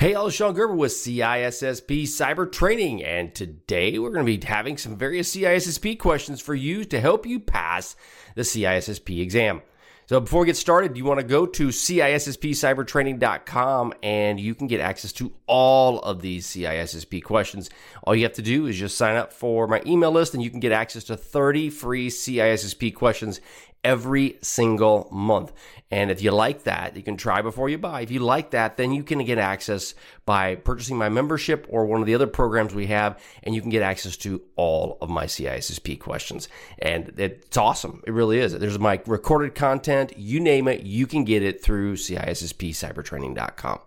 Hey, all, Sean Gerber with CISSP Cyber Training, and today we're going to be having some various CISSP questions for you to help you pass the CISSP exam. So before we get started, you want to go to CISSPcybertraining.com and you can get access to all of these CISSP questions. All you have to do is just sign up for my email list and you can get access to 30 free CISSP questions every single month. And if you like that, you can try before you buy. If you like that, then you can get access by purchasing my membership or one of the other programs we have, and you can get access to all of my CISSP questions. And it's awesome. It really is. There's my recorded content, you name it, you can get it through CISSPcybertraining.com.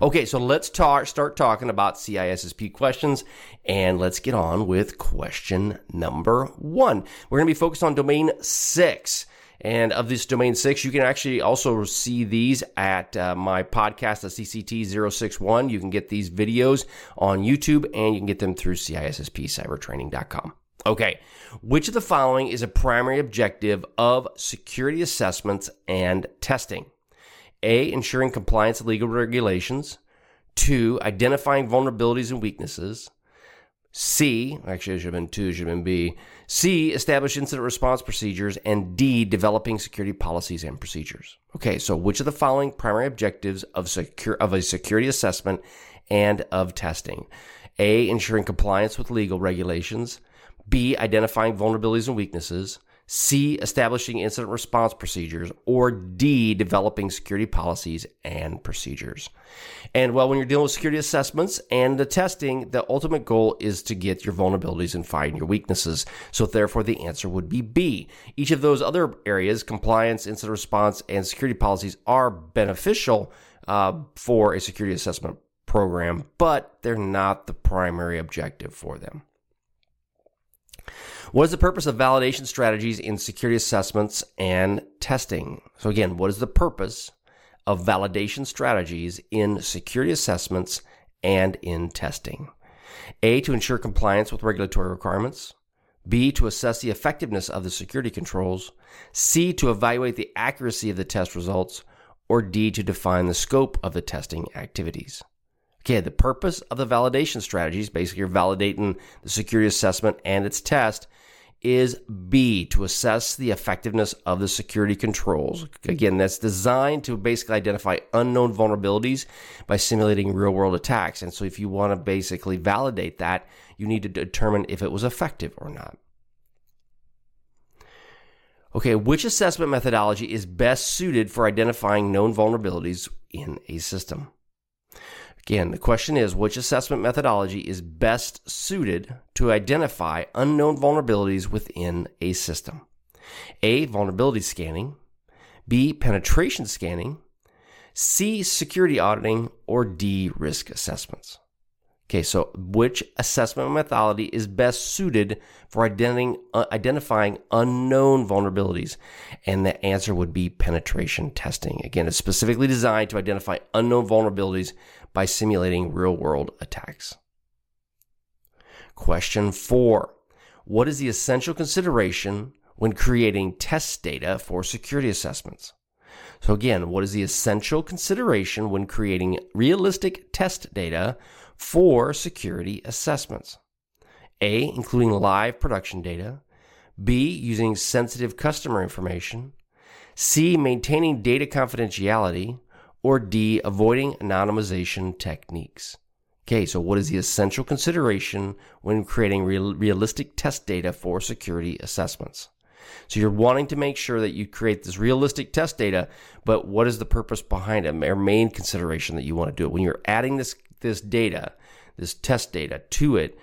Okay, so let's talk, start talking about CISSP questions and let's get on with question number one. We're going to be focused on domain six. And of this domain six, you can actually also see these at uh, my podcast, the CCT061. You can get these videos on YouTube and you can get them through CISSPcybertraining.com. Okay, which of the following is a primary objective of security assessments and testing? A, ensuring compliance with legal regulations. Two, identifying vulnerabilities and weaknesses. C, actually, it should have been two, should have been B. C, establish incident response procedures. And D, developing security policies and procedures. Okay, so which of the following primary objectives of, secure, of a security assessment and of testing? A, ensuring compliance with legal regulations. B, identifying vulnerabilities and weaknesses. C, establishing incident response procedures, or D, developing security policies and procedures. And well, when you're dealing with security assessments and the testing, the ultimate goal is to get your vulnerabilities and find your weaknesses. So therefore, the answer would be B. Each of those other areas, compliance, incident response, and security policies are beneficial uh, for a security assessment program, but they're not the primary objective for them. What is the purpose of validation strategies in security assessments and testing? So, again, what is the purpose of validation strategies in security assessments and in testing? A, to ensure compliance with regulatory requirements. B, to assess the effectiveness of the security controls. C, to evaluate the accuracy of the test results. Or D, to define the scope of the testing activities. Okay, the purpose of the validation strategies, basically you're validating the security assessment and its test, is B, to assess the effectiveness of the security controls. Again, that's designed to basically identify unknown vulnerabilities by simulating real world attacks. And so if you want to basically validate that, you need to determine if it was effective or not. Okay, which assessment methodology is best suited for identifying known vulnerabilities in a system? Again, the question is which assessment methodology is best suited to identify unknown vulnerabilities within a system? A. Vulnerability scanning. B. Penetration scanning. C. Security auditing. Or D. Risk assessments. Okay, so which assessment methodology is best suited for identifying, uh, identifying unknown vulnerabilities? And the answer would be penetration testing. Again, it's specifically designed to identify unknown vulnerabilities by simulating real world attacks. Question four What is the essential consideration when creating test data for security assessments? So, again, what is the essential consideration when creating realistic test data for security assessments? A. Including live production data. B. Using sensitive customer information. C. Maintaining data confidentiality. Or D. Avoiding anonymization techniques. Okay, so what is the essential consideration when creating real, realistic test data for security assessments? So you're wanting to make sure that you create this realistic test data, but what is the purpose behind it? Or main consideration that you want to do it when you're adding this this data, this test data to it.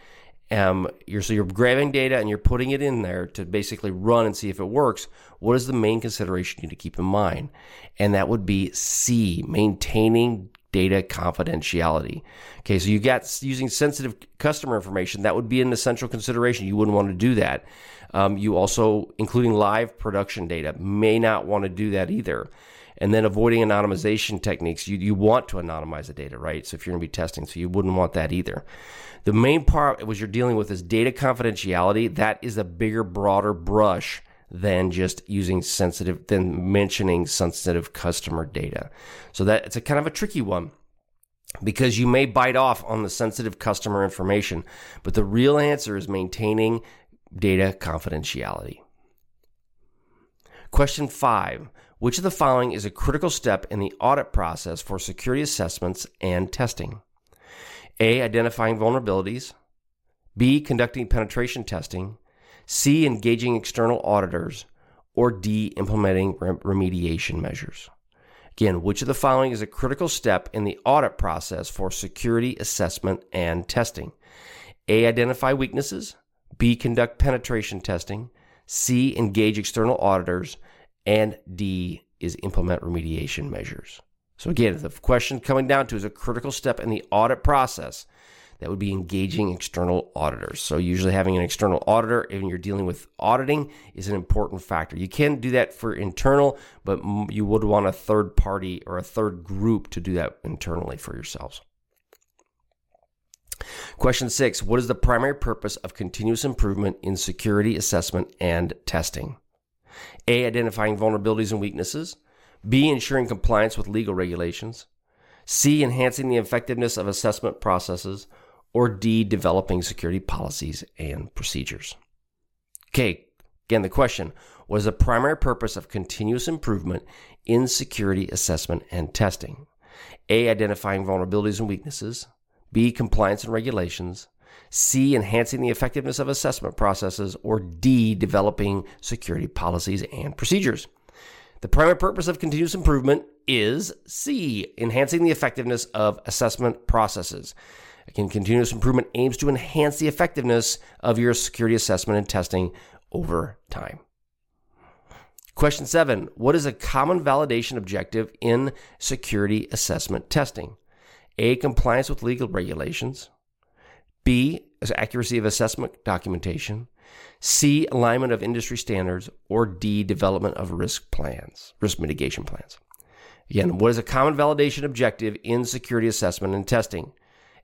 Um, you're so you're grabbing data and you're putting it in there to basically run and see if it works. What is the main consideration you need to keep in mind? And that would be C, maintaining data confidentiality. Okay, so you got using sensitive customer information, that would be an essential consideration. You wouldn't want to do that. Um, you also, including live production data, may not want to do that either. And then avoiding anonymization techniques, you, you want to anonymize the data, right? So if you're going to be testing, so you wouldn't want that either. The main part was you're dealing with is data confidentiality. That is a bigger, broader brush than just using sensitive, than mentioning sensitive customer data. So that it's a kind of a tricky one because you may bite off on the sensitive customer information, but the real answer is maintaining data confidentiality. Question five Which of the following is a critical step in the audit process for security assessments and testing? A. Identifying vulnerabilities. B. Conducting penetration testing. C. Engaging external auditors. Or D. Implementing remediation measures. Again, which of the following is a critical step in the audit process for security assessment and testing? A. Identify weaknesses. B. Conduct penetration testing. C. Engage external auditors. And D is implement remediation measures. So again, the question coming down to is a critical step in the audit process that would be engaging external auditors. So usually having an external auditor when you're dealing with auditing is an important factor. You can do that for internal, but you would want a third party or a third group to do that internally for yourselves. Question six What is the primary purpose of continuous improvement in security assessment and testing? A. Identifying vulnerabilities and weaknesses. B. Ensuring compliance with legal regulations. C. Enhancing the effectiveness of assessment processes. Or D. Developing security policies and procedures. Okay, again, the question was the primary purpose of continuous improvement in security assessment and testing? A. Identifying vulnerabilities and weaknesses. B. Compliance and regulations. C. Enhancing the effectiveness of assessment processes. Or D. Developing security policies and procedures. The primary purpose of continuous improvement is C. Enhancing the effectiveness of assessment processes. Again, continuous improvement aims to enhance the effectiveness of your security assessment and testing over time. Question seven What is a common validation objective in security assessment testing? A. Compliance with legal regulations. B. Accuracy of assessment documentation. C. Alignment of industry standards. Or D. Development of risk plans, risk mitigation plans. Again, what is a common validation objective in security assessment and testing?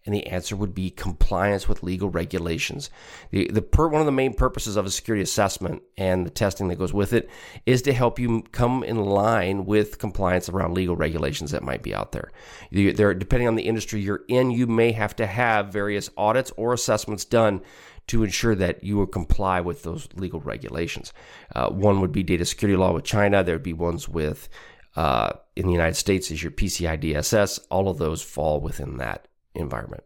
And the answer would be compliance with legal regulations. The, the per, one of the main purposes of a security assessment and the testing that goes with it is to help you come in line with compliance around legal regulations that might be out there. there depending on the industry you're in, you may have to have various audits or assessments done to ensure that you will comply with those legal regulations. Uh, one would be data security law with China. There would be ones with uh, in the United States is your PCI DSS. All of those fall within that environment.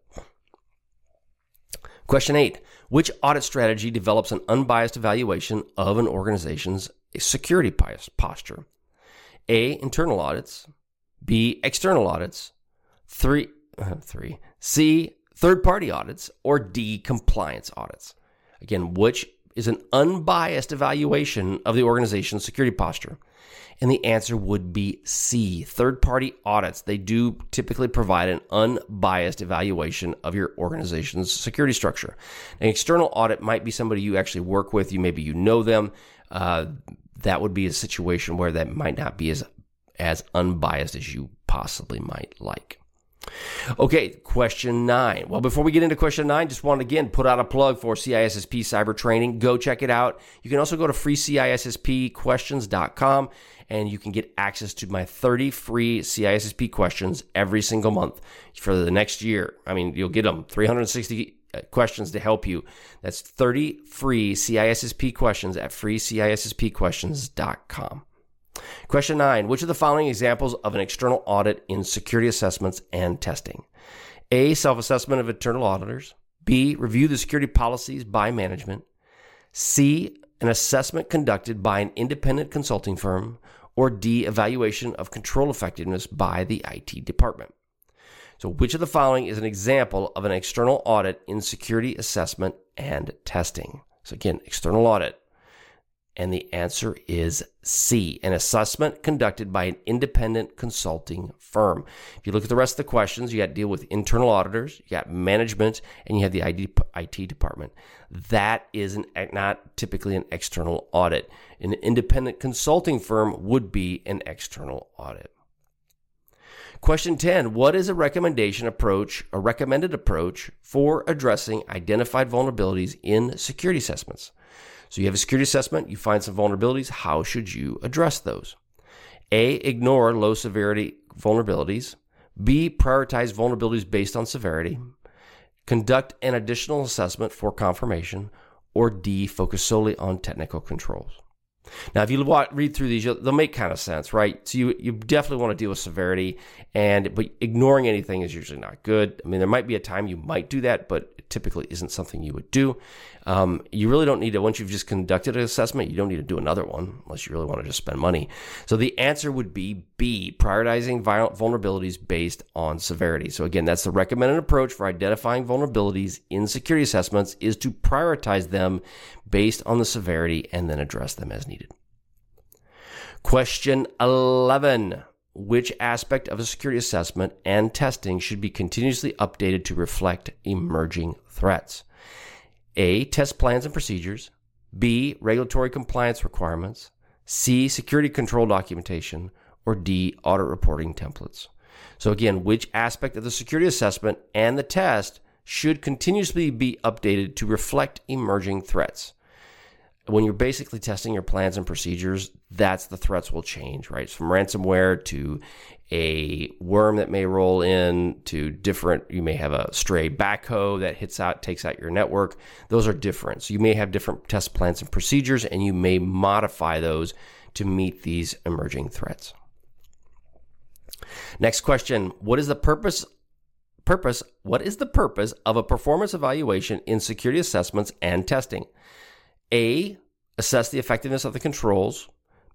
Question eight Which audit strategy develops an unbiased evaluation of an organization's security posture? A. Internal audits. B. External audits. Three, uh, three. C. Third party audits. Or D. Compliance audits. Again, which is an unbiased evaluation of the organization's security posture? And the answer would be C. Third party audits. They do typically provide an unbiased evaluation of your organization's security structure. An external audit might be somebody you actually work with, you maybe you know them. Uh, that would be a situation where that might not be as as unbiased as you possibly might like. Okay, question nine. Well, before we get into question nine, just want to again put out a plug for CISSP cyber training. Go check it out. You can also go to freecisspquestions.com and you can get access to my 30 free CISSP questions every single month for the next year. I mean, you'll get them 360 uh, questions to help you. That's 30 free CISSP questions at freecisspquestions.com. Question nine Which of the following examples of an external audit in security assessments and testing? A. Self assessment of internal auditors. B. Review the security policies by management. C. An assessment conducted by an independent consulting firm. Or D. Evaluation of control effectiveness by the IT department. So, which of the following is an example of an external audit in security assessment and testing? So, again, external audit And the answer is C, an assessment conducted by an independent consulting firm. If you look at the rest of the questions, you got to deal with internal auditors, you got management, and you have the IT department. That is an, not typically an external audit. An independent consulting firm would be an external audit. Question 10 What is a recommendation approach, a recommended approach for addressing identified vulnerabilities in security assessments? So you have a security assessment, you find some vulnerabilities. How should you address those? A, ignore low severity vulnerabilities. B, prioritize vulnerabilities based on severity. Conduct an additional assessment for confirmation. Or D, focus solely on technical controls. Now, if you read through these, they'll make kind of sense, right? So you, you definitely want to deal with severity, and but ignoring anything is usually not good. I mean, there might be a time you might do that, but typically isn't something you would do. Um, you really don't need to once you've just conducted an assessment. You don't need to do another one unless you really want to just spend money. So the answer would be B: prioritizing vulnerabilities based on severity. So again, that's the recommended approach for identifying vulnerabilities in security assessments is to prioritize them based on the severity and then address them as needed. Question 11. Which aspect of a security assessment and testing should be continuously updated to reflect emerging threats? A. Test plans and procedures. B. Regulatory compliance requirements. C. Security control documentation. Or D. Audit reporting templates. So, again, which aspect of the security assessment and the test should continuously be updated to reflect emerging threats. When you're basically testing your plans and procedures, that's the threats will change, right? From ransomware to a worm that may roll in to different, you may have a stray backhoe that hits out, takes out your network. Those are different. So you may have different test plans and procedures, and you may modify those to meet these emerging threats. Next question What is the purpose purpose, what is the purpose of a performance evaluation in security assessments and testing? A, assess the effectiveness of the controls.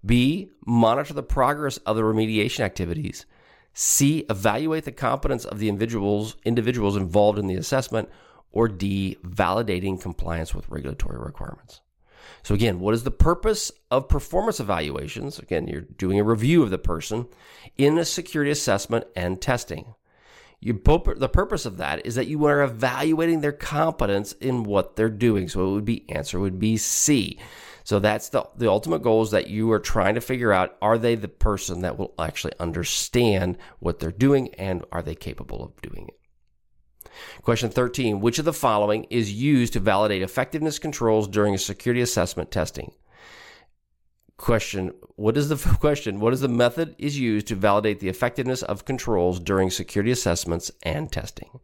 B, monitor the progress of the remediation activities. C, evaluate the competence of the individuals individuals involved in the assessment, or D, validating compliance with regulatory requirements. So again, what is the purpose of performance evaluations? Again, you're doing a review of the person in a security assessment and testing. You, the purpose of that is that you are evaluating their competence in what they're doing. So it would be answer would be C. So that's the the ultimate goal is that you are trying to figure out are they the person that will actually understand what they're doing and are they capable of doing it. Question 13 Which of the following is used to validate effectiveness controls during a security assessment testing? Question What is the question? What is the method is used to validate the effectiveness of controls during security assessments and testing?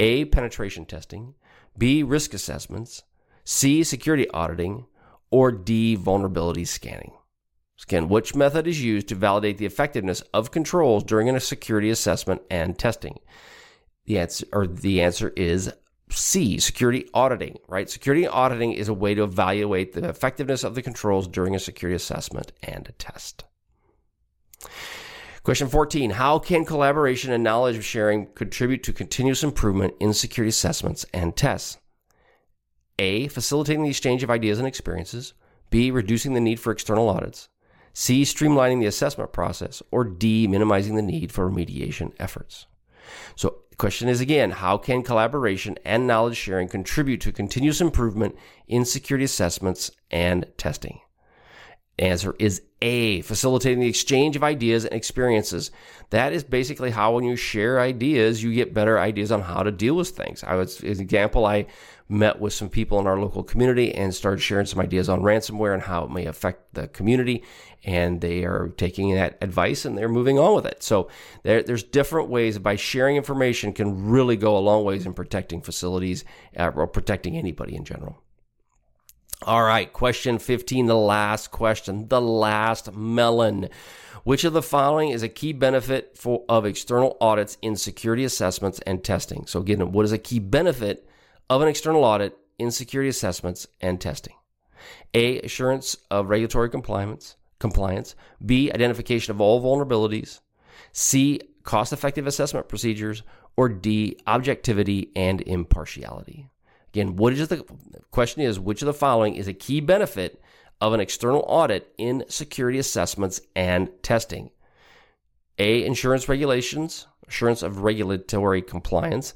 A. Penetration testing. B. Risk assessments. C. Security auditing. Or D. Vulnerability scanning. Again, which method is used to validate the effectiveness of controls during a security assessment and testing? The answer, or the answer is C, security auditing, right? Security auditing is a way to evaluate the effectiveness of the controls during a security assessment and a test. Question 14 How can collaboration and knowledge sharing contribute to continuous improvement in security assessments and tests? A. Facilitating the exchange of ideas and experiences. B. Reducing the need for external audits. C. Streamlining the assessment process. Or D. Minimizing the need for remediation efforts. So question is again, how can collaboration and knowledge sharing contribute to continuous improvement in security assessments and testing? Answer is A, facilitating the exchange of ideas and experiences. That is basically how when you share ideas, you get better ideas on how to deal with things. I was, an example, I met with some people in our local community and started sharing some ideas on ransomware and how it may affect the community. And they are taking that advice and they're moving on with it. So there, there's different ways by sharing information can really go a long ways in protecting facilities uh, or protecting anybody in general. All right, question 15, the last question, the last melon. Which of the following is a key benefit for, of external audits in security assessments and testing? So, again, what is a key benefit of an external audit in security assessments and testing. A. Assurance of regulatory compliance. Compliance. B. Identification of all vulnerabilities. C. Cost effective assessment procedures. Or D. Objectivity and impartiality. Again, what is the question is which of the following is a key benefit of an external audit in security assessments and testing. A. Insurance regulations, assurance of regulatory compliance.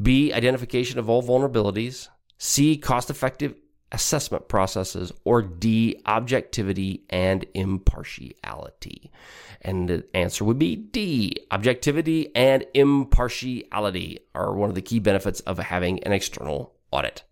B. Identification of all vulnerabilities. C. Cost effective assessment processes. Or D. Objectivity and impartiality. And the answer would be D. Objectivity and impartiality are one of the key benefits of having an external audit.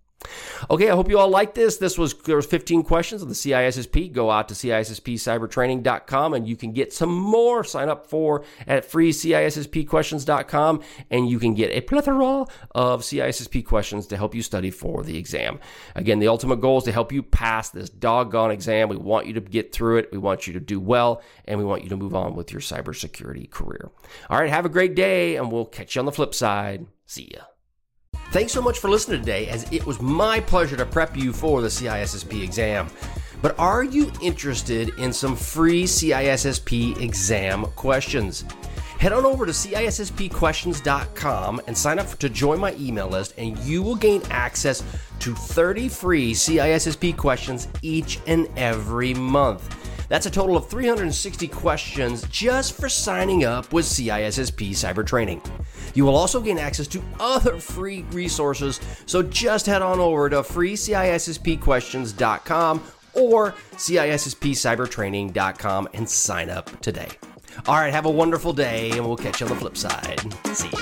Okay, I hope you all like this. This was there was 15 questions on the CISSP. Go out to CISSPcybertraining.com and you can get some more. Sign up for at freeCISSPquestions.com and you can get a plethora of CISSP questions to help you study for the exam. Again, the ultimate goal is to help you pass this doggone exam. We want you to get through it. We want you to do well and we want you to move on with your cybersecurity career. All right, have a great day and we'll catch you on the flip side. See ya. Thanks so much for listening today, as it was my pleasure to prep you for the CISSP exam. But are you interested in some free CISSP exam questions? Head on over to CISSPquestions.com and sign up to join my email list, and you will gain access to 30 free CISSP questions each and every month. That's a total of 360 questions just for signing up with CISSP Cyber Training. You will also gain access to other free resources, so just head on over to freecisspquestions.com or CISSPcybertraining.com and sign up today. All right, have a wonderful day, and we'll catch you on the flip side. See ya.